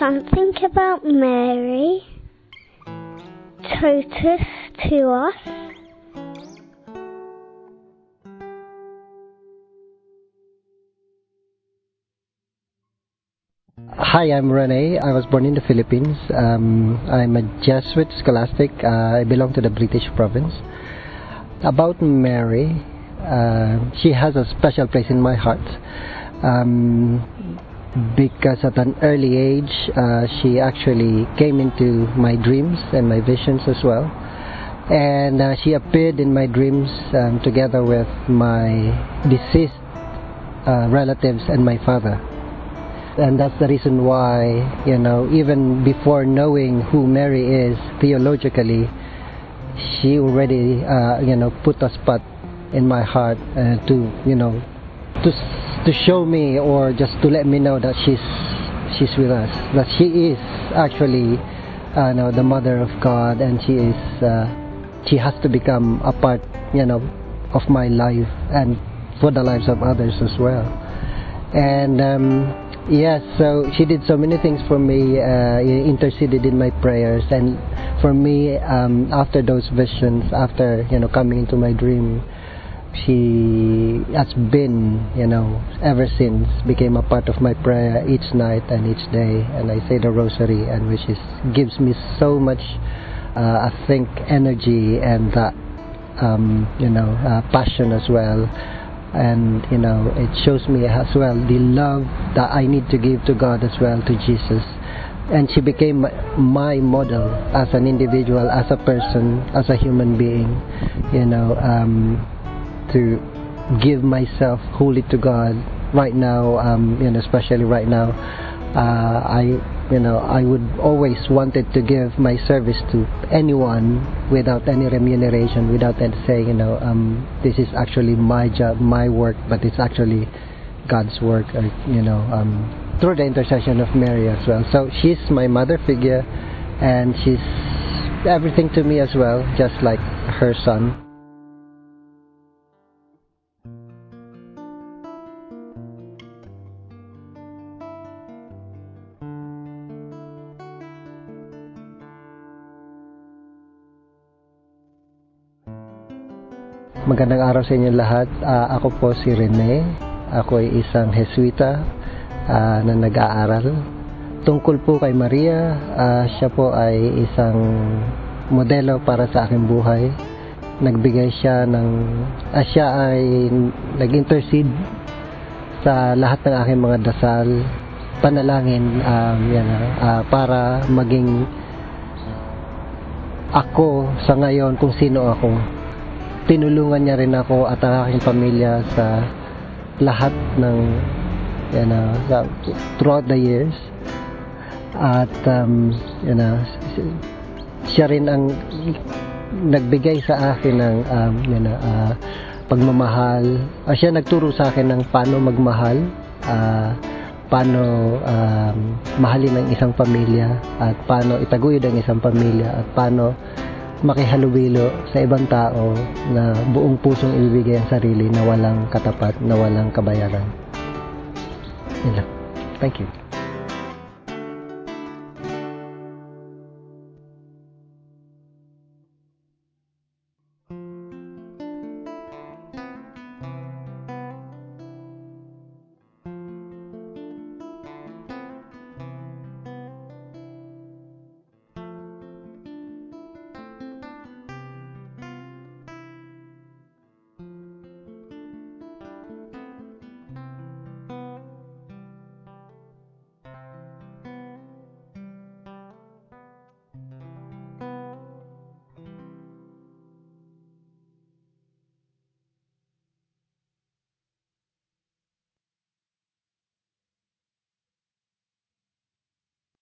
something about Mary totus to us. Hi, I'm Rene. I was born in the Philippines. Um, I'm a Jesuit scholastic. Uh, I belong to the British province. About Mary, uh, she has a special place in my heart. Um, because at an early age, uh, she actually came into my dreams and my visions as well. And uh, she appeared in my dreams um, together with my deceased uh, relatives and my father. And that's the reason why, you know, even before knowing who Mary is theologically, she already, uh, you know, put a spot in my heart uh, to, you know, to to show me or just to let me know that she's she's with us, that she is actually, uh, know, the mother of God, and she is, uh, she has to become a part, you know, of my life and for the lives of others as well. And um, yes, so she did so many things for me, uh, interceded in my prayers, and for me, um, after those visions, after you know coming into my dream, she has been, you know, ever since became a part of my prayer each night and each day, and I say the rosary, and which is gives me so much, uh, I think, energy and that, um, you know, uh, passion as well. And you know it shows me as well the love that I need to give to God as well to Jesus. And she became my model as an individual as a person as a human being you know um, to give myself wholly to God right now um, you know especially right now. Uh, I you know I would always wanted to give my service to anyone without any remuneration without any saying you know um, this is actually my job my work but it's actually God's work or, you know um, through the intercession of Mary as well. So she's my mother figure and she's everything to me as well just like her son Magandang araw sa inyo lahat. Uh, ako po si Rene. Ako ay isang Jesuita uh, na nag-aaral. Tungkol po kay Maria, uh, siya po ay isang modelo para sa aking buhay. Nagbigay siya ng, uh, siya ay nag-intercede sa lahat ng aking mga dasal, panalangin um, yan, uh, para maging ako sa ngayon kung sino ako tinulungan niya rin ako at ang aking pamilya sa lahat ng yan uh, sa, throughout the years. At um, yan uh, siya rin ang nagbigay sa akin ng um, yan uh, pagmamahal. Uh, siya nagturo sa akin ng paano magmahal uh, paano um, mahalin ang isang pamilya at paano itaguyod ang isang pamilya at paano makihalubilo sa ibang tao na buong pusong ibibigay ang sarili na walang katapat, na walang kabayaran. Yun lang. Thank you. you